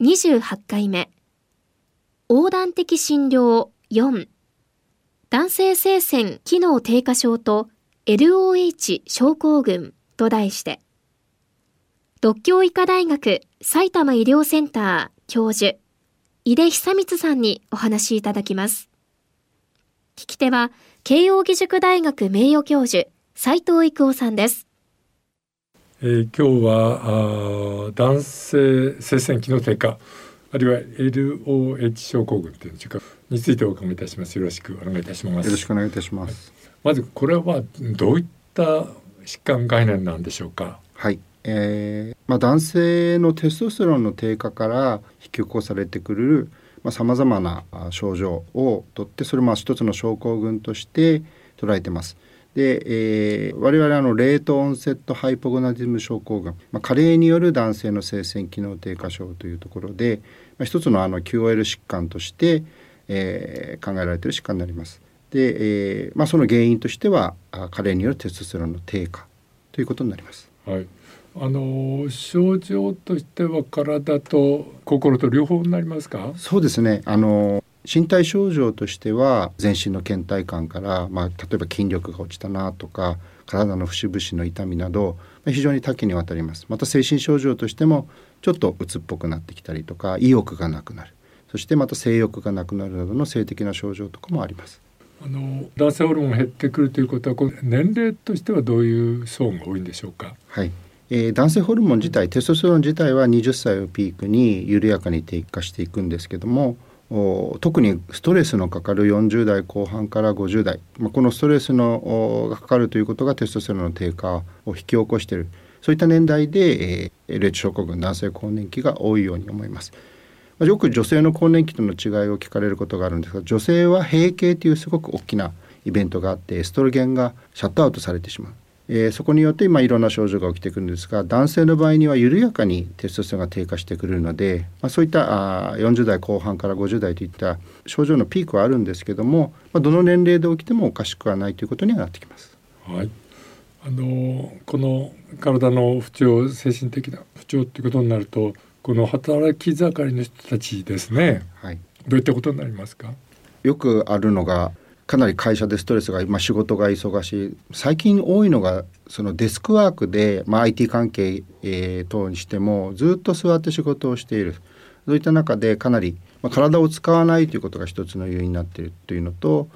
28回目。横断的診療4男性性腺機能低下症と LOH 症候群と題して。独協医科大学埼玉医療センター教授井出久光さんにお話しいただきます。聞き手は慶應義塾大学名誉教授斉藤育夫さんです。えー、今日はあ男性性腺機能低下あるいは LOH 症候群というのについてお伺いいたします。よろしくお願いいたします。よろしくお願いいたします。まずこれはどういった疾患概念なんでしょうか？はい。えー、まあ男性のテストステロンの低下から引き起こされてくるまあ様々な症状をとってそれも一つの症候群として捉えてます。で、えー、我々あのレートオンセットハイポゴナディズム症候群、まあ、加齢による男性の性腺機能低下症というところで、まあ、一つのあの QOL 疾患として、えー、考えられている疾患になります。で、えーまあ、その原因としては加齢によるテストステロンの低下ということになります。はいあの症状としては体と心と両方になりますか？そうですねあの身体症状としては全身の倦怠感から、まあ、例えば筋力が落ちたなとか体の節々の痛みなど非常に多岐にわたります。また精神症状としてもちょっと鬱っぽくなってきたりとか意欲がなくなる。そしてまた性欲がなくなるなどの性的な症状とかもあります。あの男性ホルモンが減ってくるということはこ年齢としてはどういう層が多いんでしょうか？はい。えー、男性ホルモン自体テストステロン自体は20歳をピークに緩やかに低下していくんですけども特にストレスのかかる40代後半から50代、まあ、このストレスのがかかるということがテストステロンの低下を引き起こしているそういった年代で、えー、LH 症候群男性更年期が多いように思います。まあ、よく女性の更年期との違いを聞かれることがあるんですが女性は閉経というすごく大きなイベントがあってエストロゲンがシャットアウトされてしまう。えー、そこによって今いろんな症状が起きてくるんですが男性の場合には緩やかにテストステロンが低下してくるので、まあ、そういったあ40代後半から50代といった症状のピークはあるんですけども、まあ、どの年齢で起きてもおかしくはないということにはなってきます。はい。あのこの体の不調精神的な不調ということになるとこの働き盛りの人たちですね、はい、どういったことになりますか？よくあるのがかなり会社でストレスが、まあ、仕事が忙しい。最近多いのがそのデスクワークで、まあ、IT 関係、えー、等にしてもずっと座って仕事をしている。そういった中でかなり、まあ、体を使わないということが一つの要因になっているというのと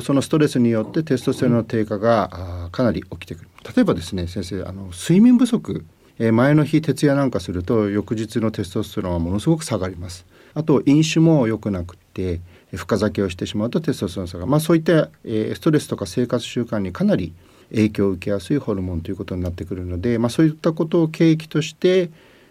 そのストレスによってテストステロンの低下がかなり起きてくる。例えばですね先生あの睡眠不足。え前の日徹夜なんかすると翌日のテストステロンはものすごく下がります。あと飲酒も良くなくて深酒をしてしまうとテストステロン差が、まあ、そういった、えー、ストレスとか生活習慣にかなり影響を受けやすいホルモンということになってくるので、まあ、そういったことを契機として、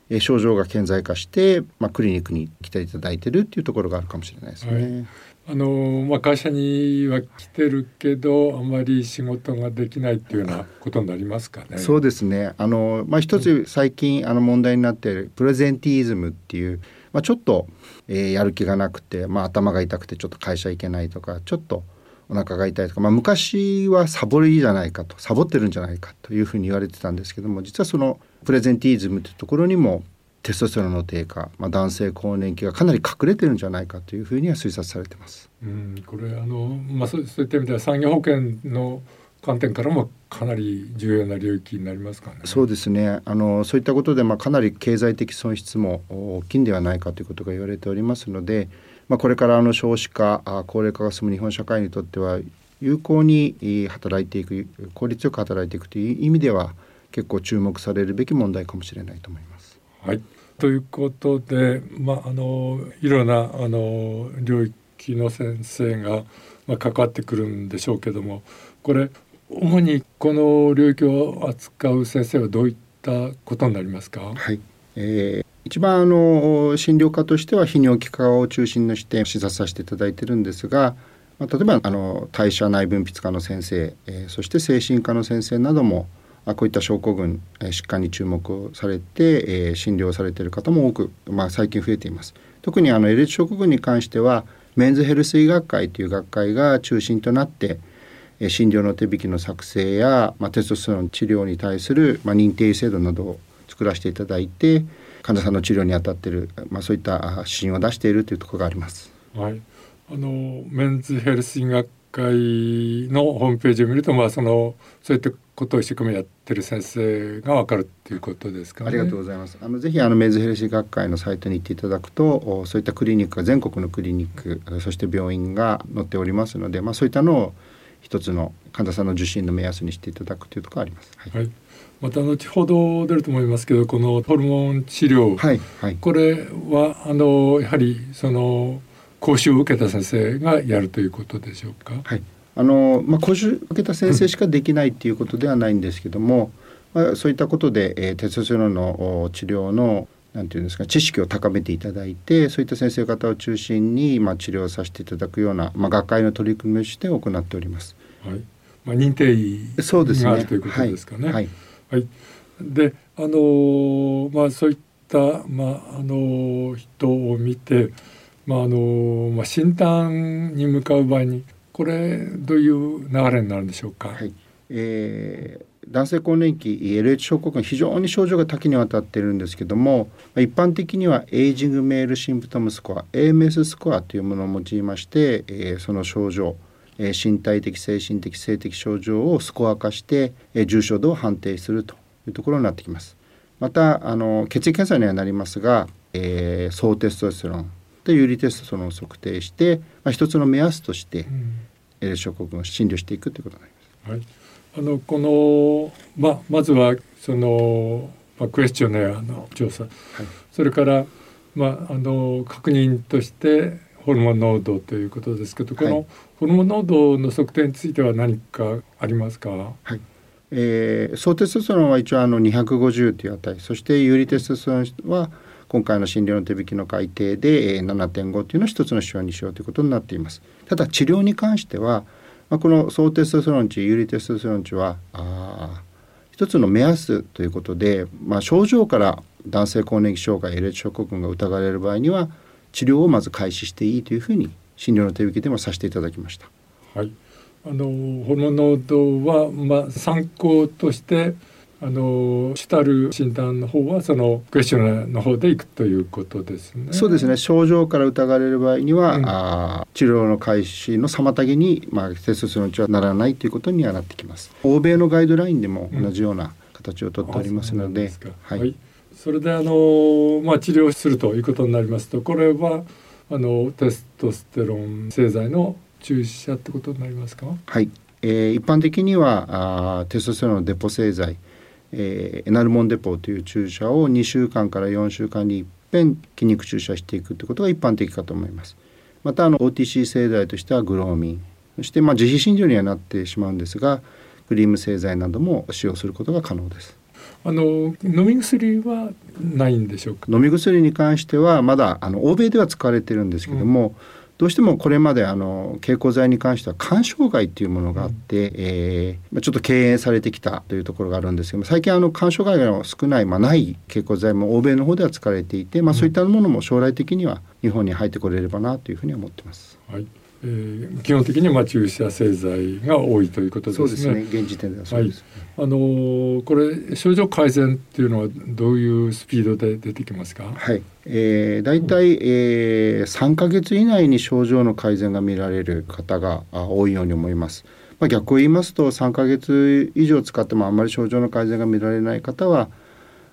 えー、症状が顕在化して、まあ、クリニックに来ていただいてるっていうところがあるかもしれないですね。はいあのまあ、会社には来てるけどあまり仕事ができないっていうようなことになりますかね。そうですねあの、まあ、一つ最近あの問題になっているプレゼンティズムっていうまあ、ちょっと、えー、やる気がなくて、まあ、頭が痛くてちょっと会社行けないとかちょっとお腹が痛いとか、まあ、昔はサボりじゃないかとサボってるんじゃないかというふうに言われてたんですけども実はそのプレゼンティーズムというところにもテストステロンの低下、まあ、男性更年期がかなり隠れてるんじゃないかというふうには推察されてます。うんこれあの、まあ、そういった意味では産業保険の観点からもかなり重要な領域になりますかね。そうですね。あのそういったことでまあかなり経済的損失も大きいんではないかということが言われておりますので、まあこれからあの少子化、高齢化が進む日本社会にとっては有効に働いていく、効率よく働いていくという意味では結構注目されるべき問題かもしれないと思います。はい。ということで、まああのいろんなあの領域の先生がまあ関わってくるんでしょうけども、これ主にこの領域を扱う先生はどういったことになりますか？はい。えー、一番あの診療科としては泌尿器科を中心にして視察させていただいてるんですが、まあ、例えばあの代謝内分泌科の先生、えー、そして精神科の先生などもあこういった症候群、えー、疾患に注目されて、えー、診療されている方も多く、まあ、最近増えています。特にあの LH 症候群に関してはメンズヘルス医学会という学会が中心となって診療の手引きの作成や、まあ、テストステロン治療に対する、まあ、認定制度などを作らせていただいて患者さんの治療に当たっている、まあ、そういった指針を出しているというところがあります。はい、あのメンズヘルス医学会のホームページを見ると、まあ、そのそういったことを一生懸命やってる先生がわかるっていうことですか、ね、ありがとうございます。あのぜひあのメンズヘルス医学会のサイトに行っていただくと、そういったクリニックが全国のクリニック、そして病院が載っておりますので、まあそういったのを一つの患者さんの受診の目安にしていただくというところあります。はい、はい。また後ほど出ると思いますけどこのホルモン治療、はい。はい、これはあのやはりその講習を受けた先生がやるということでしょうか？はい、あのまあ講習受けた先生しかできないっていうことではないんですけども、うん、まあ、そういったことで、えー、テストステロンの治療のなんていうんですか知識を高めていただいてそういった先生方を中心に、まあ、治療させていただくような、まあ、学会の取り組みをして行っております。はいまあ、認定医がある、ね、ということですかね。はい、はいはい、であのまあそういったまああの人を見てまああのまあ診断に向かう場合にこれどういう流れになるんでしょうか？はい、えー男性更年期 LH 症候群非常に症状が多岐にわたっているんですけども一般的には Aging Male Symptom Score AMS スコアというものを用いまして、えー、その症状え身体的精神的性的症状をスコア化して、え重症度を判定するというところになってきます。またあの血液検査にはなりますが、えー、総テストステロンと有利テストステロンを測定して、まあ、一つの目安として、うん、症候群を診療していくということになります。はい、あのこのままずはその、まあ、クエスチョネアの調査、はい、それからまああの確認としてホルモン濃度ということですけど、このホルモン濃度の測定については何かありますか？はい。えー、総テストステロンは一応あの250という値、そして有利テストステロンは今回の診療の手引きの改定で7.5というのを一つの指標にしようということになっています。ただ治療に関しては、まあ、この総テストステロン値、有利テストステロン値はあ一つの目安ということで、まあ、症状から男性更年期障害 LH 症候群が疑われる場合には治療をまず開始していいというふうに診療の手引きでもさせていただきました。はい、あのホルモン濃度はまあ参考としてあの主たる診断の方はそのクエスチョナーの方でいくということですね。そうですね。症状から疑われる場合には、うん、あ治療の開始の妨げにまあテストステロン値はならないということにはなってきます。欧米のガイドラインでも同じような形をとっておりますので、うん、はい、はいそれであの、まあ、治療するということになりますとこれはあのテストステロン製剤の注射ってことになりますか？はい、えー、一般的にはあテストステロンのデポ製剤、えー、エナルモンデポという注射を2週間から4週間に一遍筋肉注射していくということが一般的かと思います。またあの OTC 製剤としてはグローミン。そしてまあ自費診療にはなってしまうんですがクリーム製剤なども使用することが可能です。あの飲み薬はないんでしょうか？飲み薬に関してはまだあの欧米では使われてるんですけども、うん、どうしてもこれまであの経口剤に関しては肝障害っていうものがあって、うん、えー、ちょっと敬遠されてきたというところがあるんですけども最近あの肝障害が少ない、まあ、ない経口剤も欧米の方では使われていて、まあ、そういったものも将来的には日本に入ってこれればなというふうに思ってます。はいえー、基本的には注射製剤が多いということですね。そうですね。現時点ではそうです、はい、あのー、これ症状改善っていうのはどういうスピードで出てきますか？はい。えー、だいたい、えー、3か月以内に症状の改善が見られる方が多いように思います。まあ、逆を言いますと3か月以上使ってもあまり症状の改善が見られない方は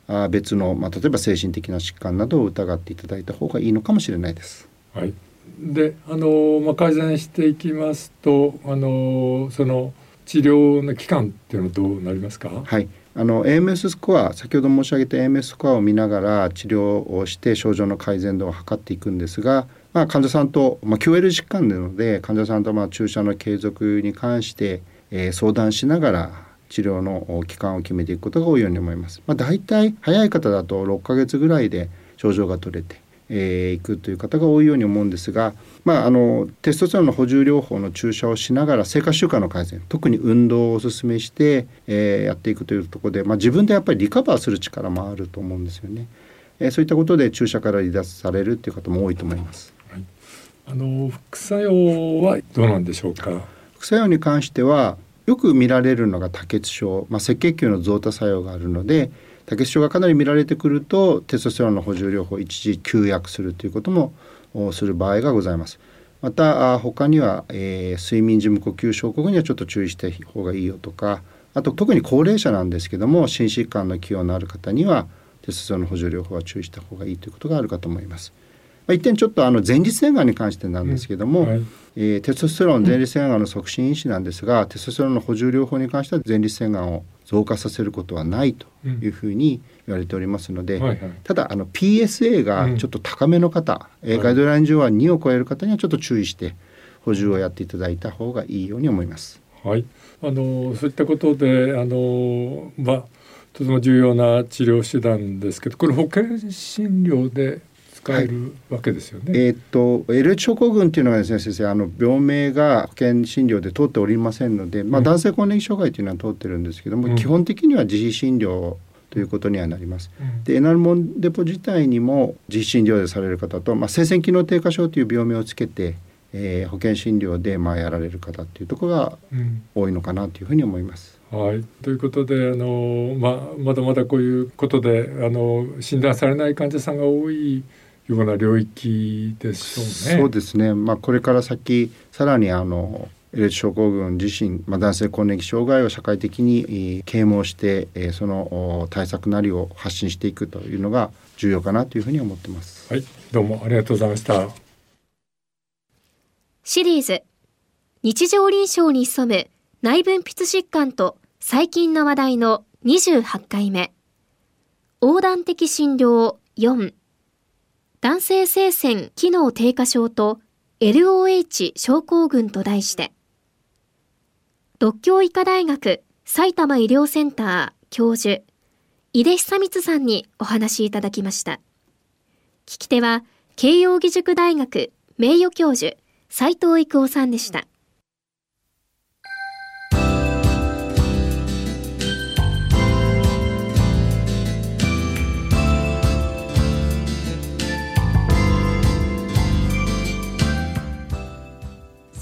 あ別の、まあ、例えば精神的な疾患などを疑っていただいた方がいいのかもしれないです。はいであの、まあ、改善していきますとあのその治療の期間っていうのはどうなりますか？はいあの AMS スコア先ほど申し上げた AMS スコアを見ながら治療をして症状の改善度を測っていくんですが、まあ、患者さんと、まあ、QL 疾患なので患者さんとまあ注射の継続に関して、えー、相談しながら治療の期間を決めていくことが多いように思います。まあ、大体早い方だと6ヶ月ぐらいで症状が取れてえー、いくという方が多いように思うんですが、まあ、あのテストステロンの補充療法の注射をしながら生活習慣の改善特に運動をお勧めして、えー、やっていくというところで、まあ、自分でやっぱりリカバーする力もあると思うんですよね。えー、そういったことで注射から離脱されるっていう方も多いと思います。はい、あの副作用はどうなんでしょうか？副作用に関してはよく見られるのが多血症、まあ、赤血球の増多作用があるので多血症がかなり見られてくるとテストステロンの補充療法を一時休薬するということもする場合がございます。また他には、えー、睡眠時無呼吸症候群にはちょっと注意した方がいいよとかあと特に高齢者なんですけども心疾患の寄与のある方にはテストステロンの補充療法は注意した方がいいということがあるかと思います。まあ、一点ちょっとあの前立腺がんに関してなんですけども、うんはい、えー、テストステロン前立腺がんの促進因子なんですが、テストステロンの補充療法に関しては前立腺がんを増加させることはないというふうに言われておりますので、うんはいはい、ただあの PSA がちょっと高めの方、うん、ガイドライン上は2を超える方にはちょっと注意して補充をやっていただいた方がいいように思います。はい、あのそういったことであのまあとても重要な治療手段ですけどこれ保険診療で使えるわけですよね。はい、えー、っと LH 症候群っていうのはですね先生あの病名が保険診療で通っておりませんので、まあ、男性更年期障害というのは通ってるんですけども、うん、基本的には自費診療ということにはなります。うん、でエナルモンデポ自体にも自費診療でされる方と、まあ、生鮮機能低下症という病名をつけて、えー、保険診療でまあやられる方っていうところが多いのかなというふうに思います。はい、ということであの、まあ、まだまだこういうことであの診断されない患者さんが多いような領域でしょうね。そうですね。まあこれから先さらにあの LH 症候群自身、まあ、男性更年期障害を社会的に啓蒙して、えー、その対策なりを発信していくというのが重要かなというふうに思ってます。はい、どうもありがとうございました。シリーズ日常臨床に潜む内分泌疾患と最近の話題の28回目横断的診療4男性性腺機能低下症と LOH 症候群と題して、独協医科大学埼玉医療センター教授、井出久光さんにお話しいただきました。聞き手は、慶應義塾大学名誉教授、斉藤育夫さんでした。